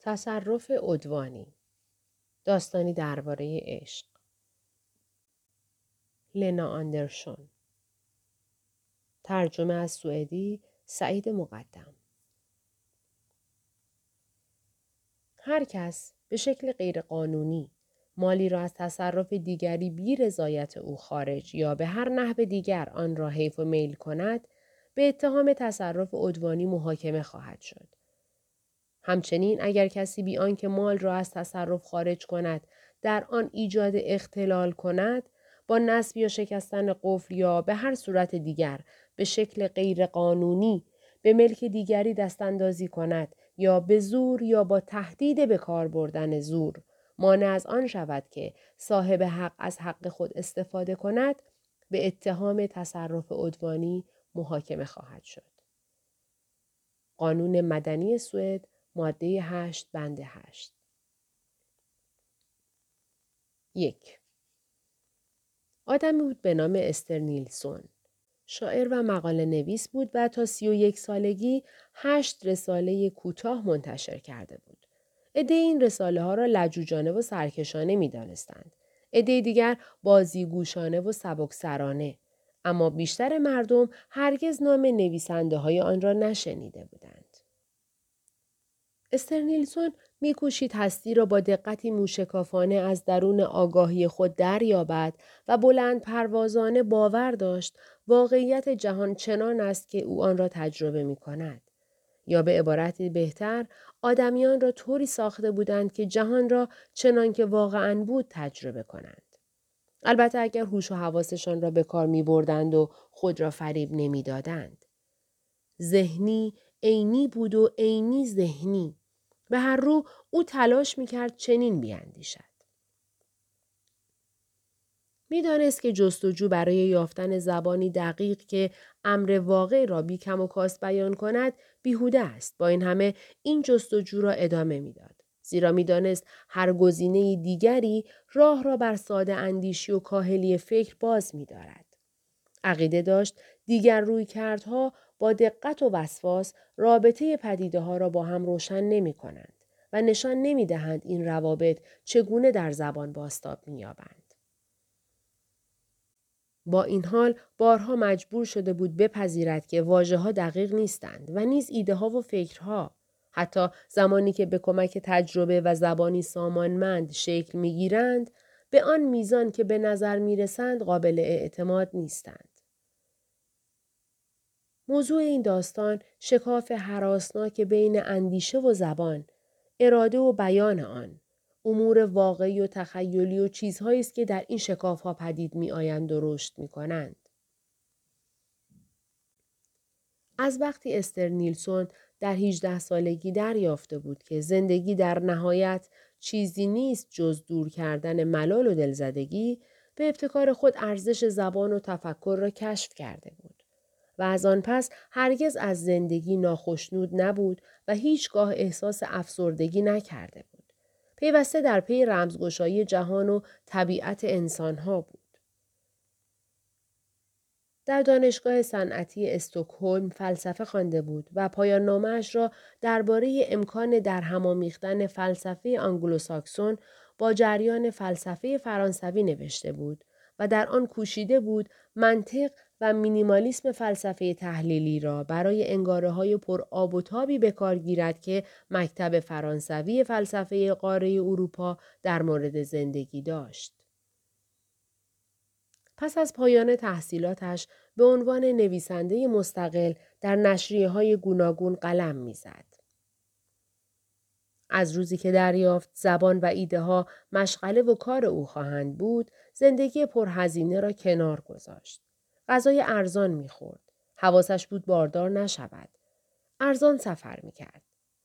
تصرف عدوانی داستانی درباره عشق. لنا آندرشون ترجمه از سوئدی سعید مقدم. هر کس به شکل غیرقانونی مالی را از تصرف دیگری بی رضایت او خارج یا به هر نحو دیگر آن را حیف و میل کند به اتهام تصرف عدوانی محاکمه خواهد شد. همچنین اگر کسی بی آنکه مال را از تصرف خارج کند در آن ایجاد اختلال کند با نصب یا شکستن قفل یا به هر صورت دیگر به شکل غیرقانونی به ملک دیگری دستاندازی کند یا به زور یا با تهدید به کار بردن زور مانع از آن شود که صاحب حق از حق خود استفاده کند به اتهام تصرف عدوانی محاکمه خواهد شد. قانون مدنی سوئد ماده 8 بند 8 یک آدمی بود به نام استر نیلسون. شاعر و مقاله نویس بود و تا سی و یک سالگی هشت رساله کوتاه منتشر کرده بود. عده این رساله ها را لجوجانه و سرکشانه می دانستند. عده دیگر بازیگوشانه و سبکسرانه. اما بیشتر مردم هرگز نام نویسنده های آن را نشنیده بودند. استر نیلسون میکوشید هستی را با دقتی موشکافانه از درون آگاهی خود دریابد و بلند پروازانه باور داشت واقعیت جهان چنان است که او آن را تجربه می کند. یا به عبارتی بهتر آدمیان را طوری ساخته بودند که جهان را چنان که واقعا بود تجربه کنند. البته اگر هوش و حواسشان را به کار می بردند و خود را فریب نمی‌دادند. ذهنی عینی بود و عینی ذهنی به هر رو او تلاش می کرد چنین بیاندیشد. می‌دانست که جستجو برای یافتن زبانی دقیق که امر واقع را بی کم و کاست بیان کند بیهوده است با این همه این جستجو را ادامه می‌داد زیرا می‌دانست هر گزینه دیگری راه را بر ساده اندیشی و کاهلی فکر باز می‌دارد. عقیده داشت دیگر روی کردها با دقت و وسواس رابطه پدیده ها را با هم روشن نمی کنند و نشان نمی دهند این روابط چگونه در زبان باستاب می یابند. با این حال بارها مجبور شده بود بپذیرد که واژه ها دقیق نیستند و نیز ایده ها و فکرها حتی زمانی که به کمک تجربه و زبانی سامانمند شکل می گیرند به آن میزان که به نظر می رسند قابل اعتماد نیستند. موضوع این داستان شکاف حراسناک بین اندیشه و زبان، اراده و بیان آن، امور واقعی و تخیلی و چیزهایی است که در این شکاف ها پدید می آیند و رشد می کنند. از وقتی استر نیلسون در 18 سالگی دریافته بود که زندگی در نهایت چیزی نیست جز دور کردن ملال و دلزدگی به ابتکار خود ارزش زبان و تفکر را کشف کرده بود. و از آن پس هرگز از زندگی ناخشنود نبود و هیچگاه احساس افسردگی نکرده بود. پیوسته در پی رمزگشایی جهان و طبیعت انسانها بود. در دانشگاه صنعتی استکهلم فلسفه خوانده بود و پایان نامش را درباره امکان در همامیختن فلسفه آنگلوساکسون با جریان فلسفه فرانسوی نوشته بود و در آن کوشیده بود منطق و مینیمالیسم فلسفه تحلیلی را برای انگاره های پر آب و تابی به کار گیرد که مکتب فرانسوی فلسفه قاره اروپا در مورد زندگی داشت. پس از پایان تحصیلاتش به عنوان نویسنده مستقل در نشریه های گوناگون قلم می‌زد. از روزی که دریافت زبان و ایده ها مشغله و کار او خواهند بود، زندگی پرهزینه را کنار گذاشت. غذای ارزان می‌خورد. حواسش بود باردار نشود. ارزان سفر می‌کرد.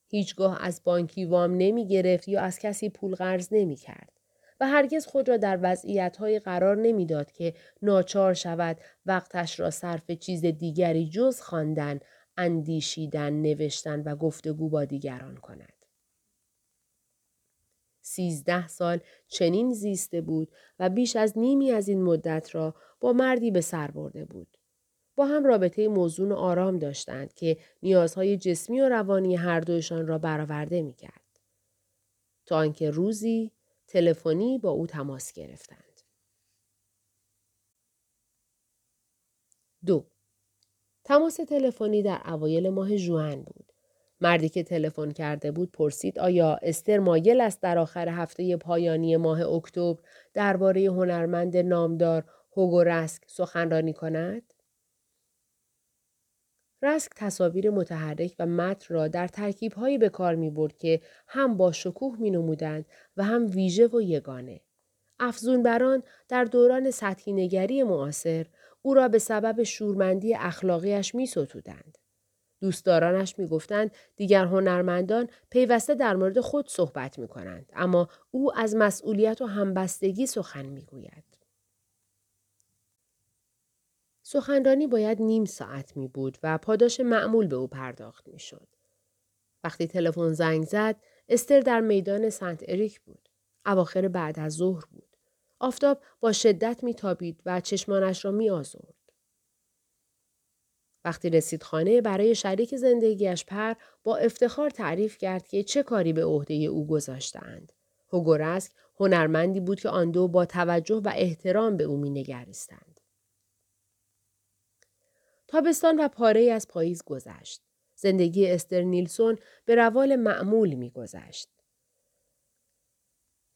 هیچگاه از بانکی وام نمی گرفت یا از کسی پول قرض نمی کرد. و هرگز خود را در وضعیتهایی قرار نمی‌داد که ناچار شود وقتش را صرف چیز دیگری جز خواندن، اندیشیدن، نوشتن و گفتگو با دیگران کند. سیزده سال چنین زیسته بود و بیش از نیمی از این مدت را با مردی به سر برده بود. با هم رابطه موزون و آرام داشتند که نیازهای جسمی و روانی هر دوشان را برآورده می کرد. تا آنکه روزی تلفنی با او تماس گرفتند. دو تماس تلفنی در اوایل ماه جوان بود. مردی که تلفن کرده بود پرسید آیا استر مایل است در آخر هفته پایانی ماه اکتبر درباره هنرمند نامدار هوگو رسک سخنرانی کند؟ رسک تصاویر متحرک و متن را در ترکیبهایی به کار می برد که هم با شکوه می نمودند و هم ویژه و یگانه. افزون بران در دوران سطحی نگری معاصر او را به سبب شورمندی اخلاقیش می ستودند. دوستدارانش می گفتند دیگر هنرمندان پیوسته در مورد خود صحبت می کنند اما او از مسئولیت و همبستگی سخن می گوید. سخنرانی باید نیم ساعت می بود و پاداش معمول به او پرداخت می شد. وقتی تلفن زنگ زد استر در میدان سنت اریک بود. اواخر بعد از ظهر بود. آفتاب با شدت میتابید و چشمانش را می آزرد. وقتی رسید خانه برای شریک زندگیش پر با افتخار تعریف کرد که چه کاری به عهده او گذاشتند. هوگورسک هنرمندی بود که آن دو با توجه و احترام به او مینگریستند. تابستان و پاره از پاییز گذشت. زندگی استر نیلسون به روال معمول میگذشت.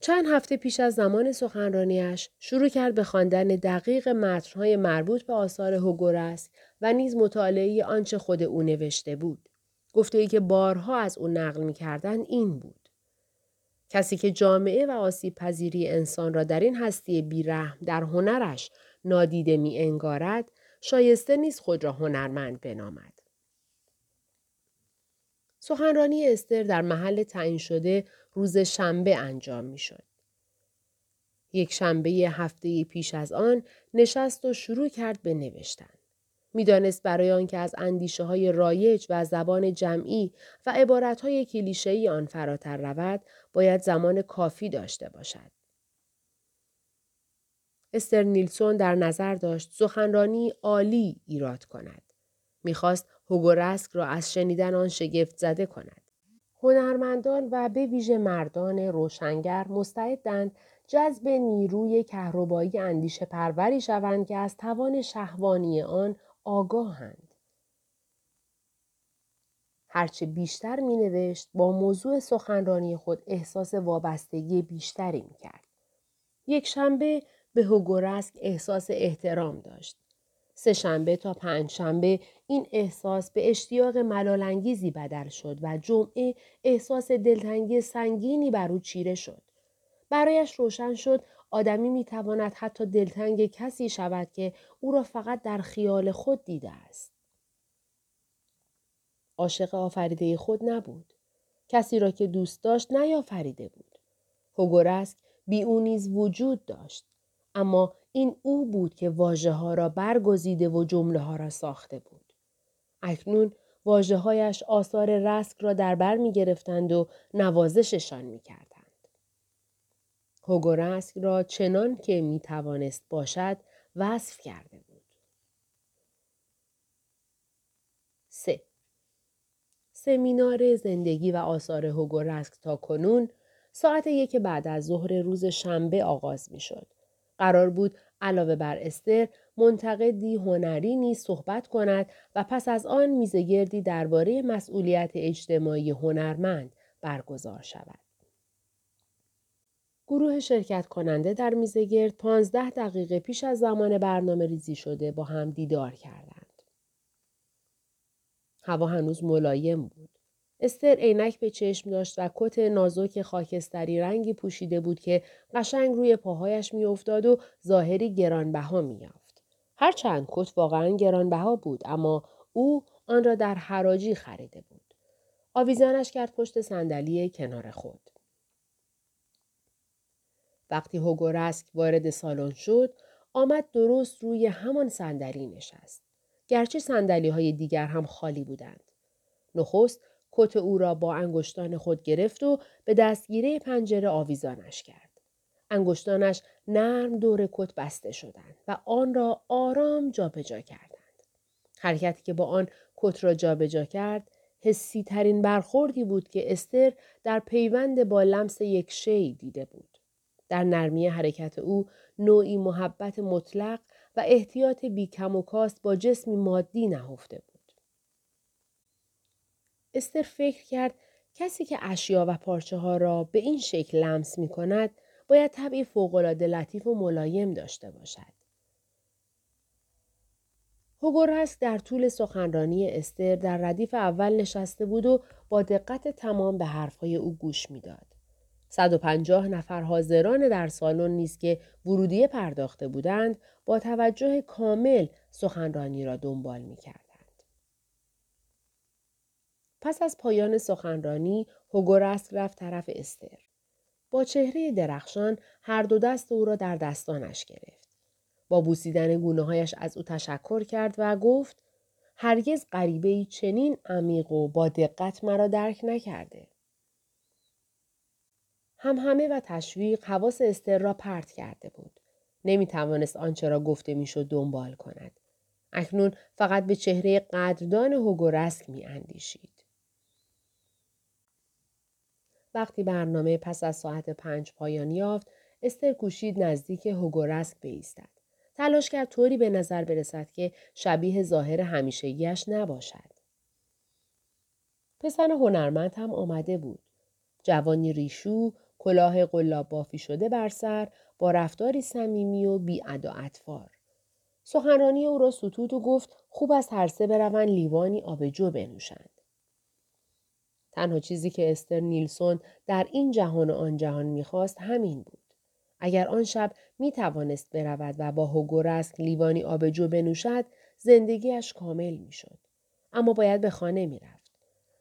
چند هفته پیش از زمان سخنرانیش شروع کرد به خواندن دقیق متنهای مربوط به آثار هوگورسک و نیز مطالعه آنچه خود او نوشته بود. گفته ای که بارها از او نقل می کردن این بود. کسی که جامعه و آسیب پذیری انسان را در این هستی بیرحم در هنرش نادیده می انگارد شایسته نیست خود را هنرمند بنامد. سخنرانی استر در محل تعیین شده روز شنبه انجام می شد. یک شنبه هفته پیش از آن نشست و شروع کرد به نوشتن. می‌دانست برای آنکه از اندیشه های رایج و زبان جمعی و عبارت های کلیشه آن فراتر رود باید زمان کافی داشته باشد. استر نیلسون در نظر داشت سخنرانی عالی ایراد کند. می‌خواست هوگورسک را از شنیدن آن شگفت زده کند. هنرمندان و به ویژه مردان روشنگر مستعدند جذب نیروی کهربایی اندیشه پروری شوند که از توان شهوانی آن آگاهند. هرچه بیشتر می نوشت با موضوع سخنرانی خود احساس وابستگی بیشتری می کرد. یک شنبه به هوگورسک احساس احترام داشت. سه شنبه تا پنج شنبه این احساس به اشتیاق ملالانگیزی بدل شد و جمعه احساس دلتنگی سنگینی بر او چیره شد. برایش روشن شد آدمی می‌تواند حتی دلتنگ کسی شود که او را فقط در خیال خود دیده است. عاشق آفریده خود نبود. کسی را که دوست داشت نیافریده بود. هوگورسک بی او نیز وجود داشت. اما این او بود که واجه ها را برگزیده و جمله ها را ساخته بود. اکنون واجه هایش آثار رسک را در بر می گرفتند و نوازششان می کردند. هوگورسک را چنان که می توانست باشد وصف کرده بود. سه سمینار زندگی و آثار هوگورسک تا کنون ساعت یک بعد از ظهر روز شنبه آغاز می شد. قرار بود علاوه بر استر منتقدی هنری نیز صحبت کند و پس از آن میزگردی درباره مسئولیت اجتماعی هنرمند برگزار شود. گروه شرکت کننده در میزگرد پانزده دقیقه پیش از زمان برنامه ریزی شده با هم دیدار کردند. هوا هنوز ملایم بود. استر عینک به چشم داشت و کت نازک خاکستری رنگی پوشیده بود که قشنگ روی پاهایش میافتاد و ظاهری گرانبها مییافت. هرچند کت واقعا گرانبها بود اما او آن را در حراجی خریده بود. آویزانش کرد پشت صندلی کنار خود. وقتی هوگورسک وارد سالن شد آمد درست روی همان صندلی نشست. گرچه صندلی های دیگر هم خالی بودند. نخست کت او را با انگشتان خود گرفت و به دستگیره پنجره آویزانش کرد. انگشتانش نرم دور کت بسته شدند و آن را آرام جابجا کردند. حرکتی که با آن کت را جابجا کرد حسی ترین برخوردی بود که استر در پیوند با لمس یک شی دیده بود. در نرمی حرکت او نوعی محبت مطلق و احتیاط بیکم و کاست با جسمی مادی نهفته بود. استر فکر کرد کسی که اشیا و پارچه ها را به این شکل لمس می کند باید طبعی فوقالعاده لطیف و ملایم داشته باشد. هوگورسک در طول سخنرانی استر در ردیف اول نشسته بود و با دقت تمام به حرفهای او گوش می‌داد. 150 نفر حاضران در سالن نیز که ورودیه پرداخته بودند با توجه کامل سخنرانی را دنبال می کردند. پس از پایان سخنرانی هوگورسک رفت طرف استر. با چهره درخشان هر دو دست او را در دستانش گرفت. با بوسیدن گونه هایش از او تشکر کرد و گفت هرگز غریبه چنین عمیق و با دقت مرا درک نکرده. همه و تشویق حواس استر را پرت کرده بود. نمی توانست آنچه را گفته می‌شد دنبال کند. اکنون فقط به چهره قدردان هوگورسک می اندیشید. وقتی برنامه پس از ساعت پنج پایان یافت استر کوشید نزدیک هوگورسک بایستد تلاش کرد طوری به نظر برسد که شبیه ظاهر همیشگیش نباشد. پسر هنرمند هم آمده بود. جوانی ریشو کلاه قلاب بافی شده بر سر با رفتاری صمیمی و بی و اطفار سخنرانی او را ستود و گفت خوب از هر سه بروند لیوانی آبجو بنوشند. تنها چیزی که استر نیلسون در این جهان و آن جهان می‌خواست همین بود. اگر آن شب می توانست برود و با هوگورسک لیوانی آبجو بنوشد زندگیش کامل می‌شد. اما باید به خانه می‌رفت.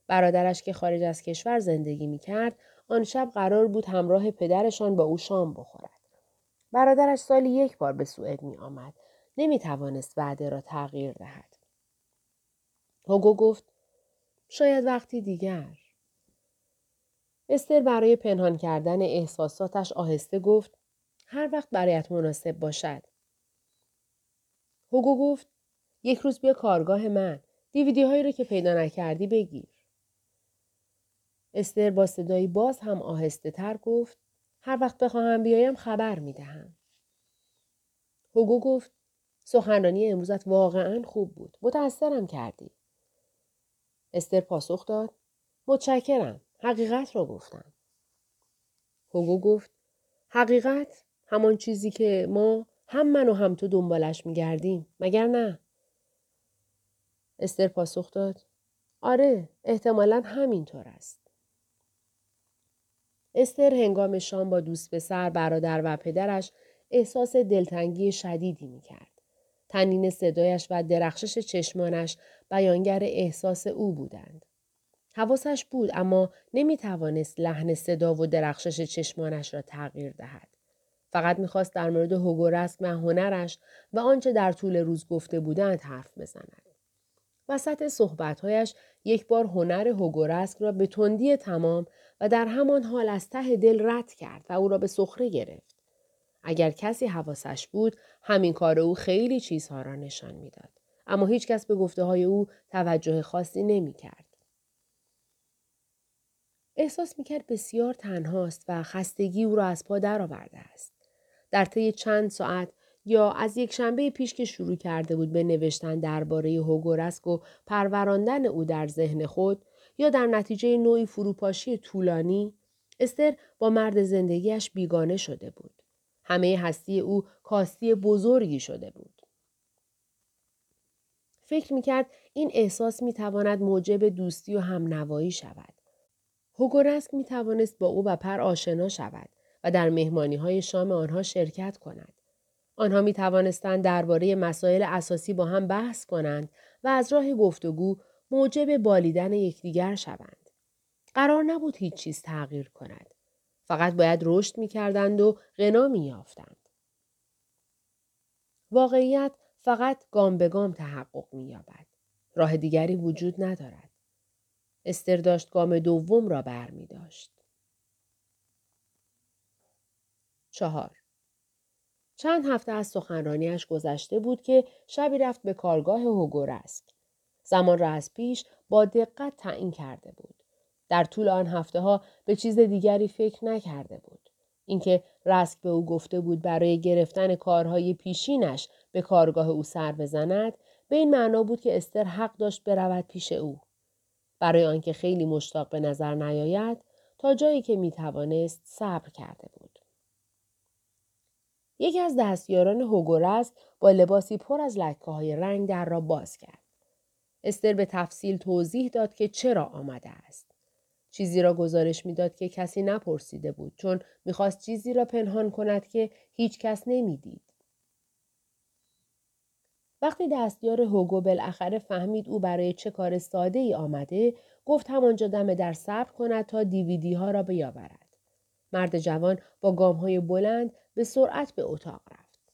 برادرش که خارج از کشور زندگی می کرد آن شب قرار بود همراه پدرشان با او شام بخورد. برادرش سالی یک بار به سوئد می آمد. نمی توانست وعده را تغییر دهد. هوگو گفت شاید وقتی دیگر. استر برای پنهان کردن احساساتش آهسته گفت هر وقت برایت مناسب باشد. هوگو گفت یک روز بیا کارگاه من. دیویدی هایی رو که پیدا نکردی بگیر. استر با صدایی باز هم آهسته تر گفت هر وقت بخواهم بیایم خبر می دهم. هوگو گفت سخنرانی امروزت واقعا خوب بود. متأثرم کردی. استر پاسخ داد متشکرم. حقیقت را گفتم. هوگو گفت حقیقت همان چیزی که ما هم من و هم تو دنبالش میگردیم مگر نه؟ استر پاسخ داد آره احتمالا همینطور است. استر هنگام شام با دوست پسر برادر و پدرش احساس دلتنگی شدیدی می‌کرد. تنین صدایش و درخشش چشمانش بیانگر احساس او بودند. حواسش بود اما نمی توانست لحن صدا و درخشش چشمانش را تغییر دهد. فقط می‌خواست در مورد هوگورسک و هنرش و آنچه در طول روز گفته بودند حرف بزند. وسط صحبتهایش یک بار هنر هوگورسک را به تندی تمام و در همان حال از ته دل رد کرد و او را به سخره گرفت. اگر کسی حواسش بود همین کار او خیلی چیزها را نشان می‌داد. اما هیچکس به گفته های او توجه خاصی نمی کرد. احساس می‌کرد بسیار تنهاست و خستگی او را از پا درآورده است. در طی چند ساعت یا از یک شنبه پیش که شروع کرده بود به نوشتن درباره هوگورسک و پروراندن او در ذهن خود یا در نتیجه نوعی فروپاشی طولانی استر با مرد زندگیش بیگانه شده بود. همه هستی او کاستی بزرگی شده بود. فکر می‌کرد این احساس می‌تواند موجب دوستی و همنوایی شود. هوگورسک می توانست با او و پر آشنا شود و در مهمانی های شام آنها شرکت کند. آنها می توانستند درباره مسائل اساسی با هم بحث کنند و از راه گفتگو موجب بالیدن یکدیگر شوند. قرار نبود هیچ چیز تغییر کند. فقط باید رشد می کردند و غنا می یافتند. واقعیت فقط گام به گام تحقق می یابد. راه دیگری وجود ندارد. استر داشت گام دوم را بر می داشت. چهار چند هفته از سخنرانیش گذشته بود که شبی رفت به کارگاه هوگورسک. زمان را از پیش با دقت تعیین کرده بود. در طول آن هفته ها به چیز دیگری فکر نکرده بود. اینکه رسک به او گفته بود برای گرفتن کارهای پیشینش به کارگاه او سر بزند به این معنا بود که استر حق داشت برود پیش او. برای آنکه خیلی مشتاق به نظر نیاید تا جایی که می توانست صبر کرده بود. یکی از دستیاران هوگورست با لباسی پر از لکه های رنگ در را باز کرد. استر به تفصیل توضیح داد که چرا آمده است. چیزی را گزارش می‌داد که کسی نپرسیده بود چون می‌خواست چیزی را پنهان کند که هیچ کس نمی‌دید. وقتی دستیار هوگو بالاخره فهمید او برای چه کار ساده ای آمده گفت همانجا دم در صبر کند تا دیویدی ها را بیاورد. مرد جوان با گام های بلند به سرعت به اتاق رفت.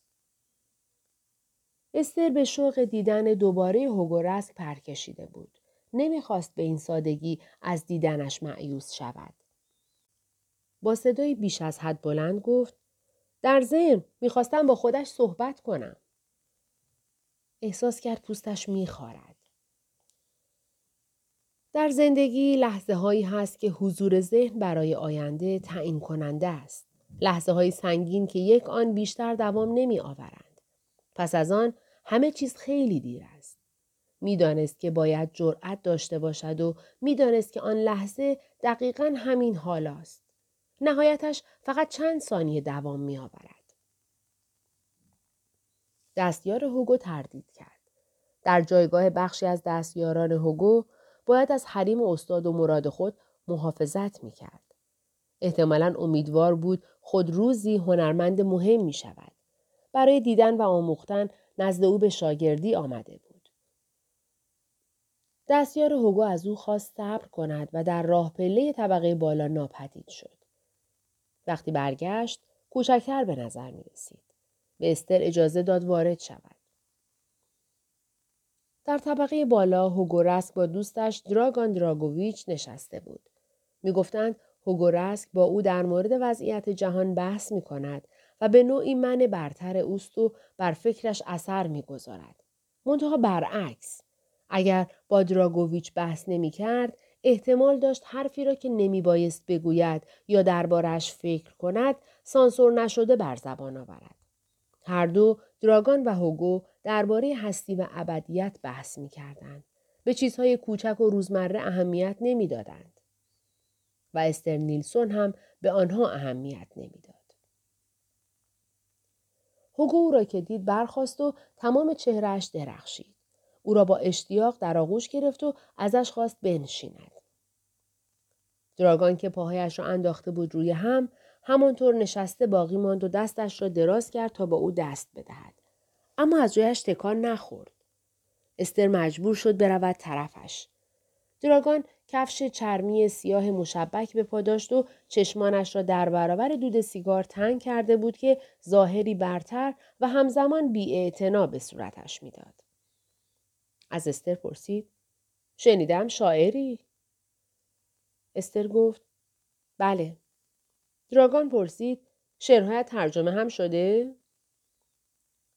استر به شوق دیدن دوباره هوگورسک پر کشیده بود. نمی‌خواست به این سادگی از دیدنش معیوس شود. با صدای بیش از حد بلند گفت در ضمن می‌خواستم با خودش صحبت کنم. احساس کرد پوستش میخارد. در زندگی لحظه هایی هست که حضور ذهن برای آینده تعیین کننده است. لحظه های سنگین که یک آن بیشتر دوام نمی آورند. پس از آن همه چیز خیلی دیر. می‌دانست که باید جرأت داشته باشد و می‌دانست که آن لحظه دقیقا همین حال است. نهایتش فقط چند ثانیه دوام می آورد. دستیار هوگو تردید کرد. در جایگاه بخشی از دستیاران هوگو باید از حریم استاد و مراد خود محافظت می کرد. احتمالا امیدوار بود خود روزی هنرمند مهم می شود. برای دیدن و آموختن نزد او به شاگردی آمده بود. دستیار هوگو از او خواست صبر کند و در راه پله طبقه بالا ناپدید شد. وقتی برگشت کوچکتر به نظر می رسید. به استر اجازه داد وارد شود. در طبقه بالا هوگورسک با دوستش دراگان دراگوویچ نشسته بود. می‌گفتند هوگورسک با او در مورد وضعیت جهان بحث می کند و به نوعی من برتر اوست و بر فکرش اثر می‌گذارد. منتها برعکس اگر با دراگوویچ بحث نمی کرد احتمال داشت حرفی را که نمی بایست بگوید یا دربارش فکر کند سانسور نشده بر زبان آورد. هر دو دراگان و هوگو درباره هستی و ابدیت بحث می کردن. به چیزهای کوچک و روزمره اهمیت نمی‌دادند. و استر نیلسون هم به آنها اهمیت نمی‌داد. هوگو را که دید برخواست و تمام چهرهش درخشید. او را با اشتیاق در آغوش گرفت و ازش خواست بنشیند. دراگان که پاهایش را انداخته بود روی هم همانطور نشسته باقی ماند و دستش را دراز کرد تا با او دست بدهد. اما از جایش تکان نخورد. استر مجبور شد برود طرفش. دراگان کفش چرمی سیاه مشبک به پا داشت و چشمانش را در برابر دود سیگار تنگ کرده بود که ظاهری برتر و همزمان بی به صورتش می‌داد. از استر پرسید شنیدم شاعری؟ استر گفت بله. دراگان پرسید شعرهایت ترجمه هم شده؟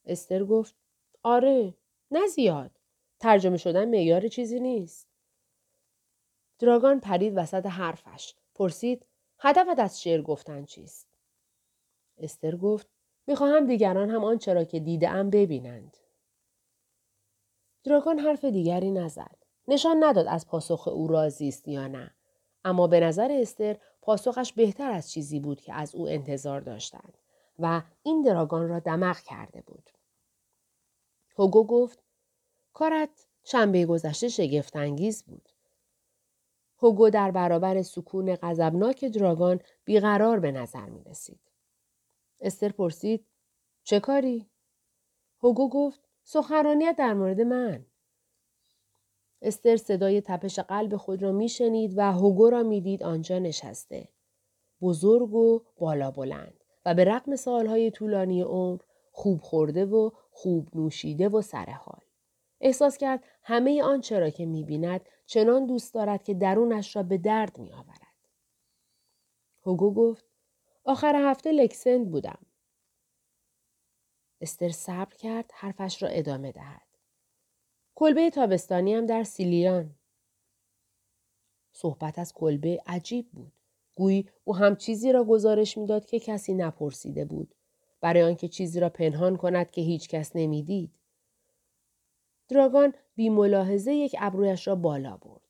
استر گفت آره نه زیاد. ترجمه شدن معیار چیزی نیست. دراگان پرید وسط حرفش. پرسید هدفت از شعر گفتن چیست؟ استر گفت می‌خواهم دیگران هم آنچه را که دیدم ببینند. دراگان حرف دیگری نزد. نشان نداد از پاسخ او راضی است یا نه. اما به نظر استر پاسخش بهتر از چیزی بود که از او انتظار داشتند و این دراگان را دمق کرده بود. هوگو گفت کارت شنبه گذشته شگفتانگیز بود. هوگو در برابر سکون غضبناک دراگان بیقرار به نظر می رسید. استر پرسید چه کاری؟ هوگو گفت سخنرانیت در مورد من. استر صدای تپش قلب خود را میشنید و هوگو را می‌دید آنجا نشسته. بزرگ و بالا بلند و به رقم سالهای طولانی عمر خوب خورده و خوب نوشیده و سرحال. احساس کرد همه آنچه را که می‌بیند چنان دوست دارد که درونش را به درد می آورد. هوگو گفت آخر هفته لکسند بودم. استر صبر کرد حرفش را ادامه دهد. کلبه تابستانی هم در سیلیان. صحبت از کلبه عجیب بود. گویی او هم چیزی را گزارش می‌داد که کسی نپرسیده بود. برای آنکه چیزی را پنهان کند که هیچ کس نمی‌دید. دراگان بی ملاحظه یک ابرویش را بالا برد.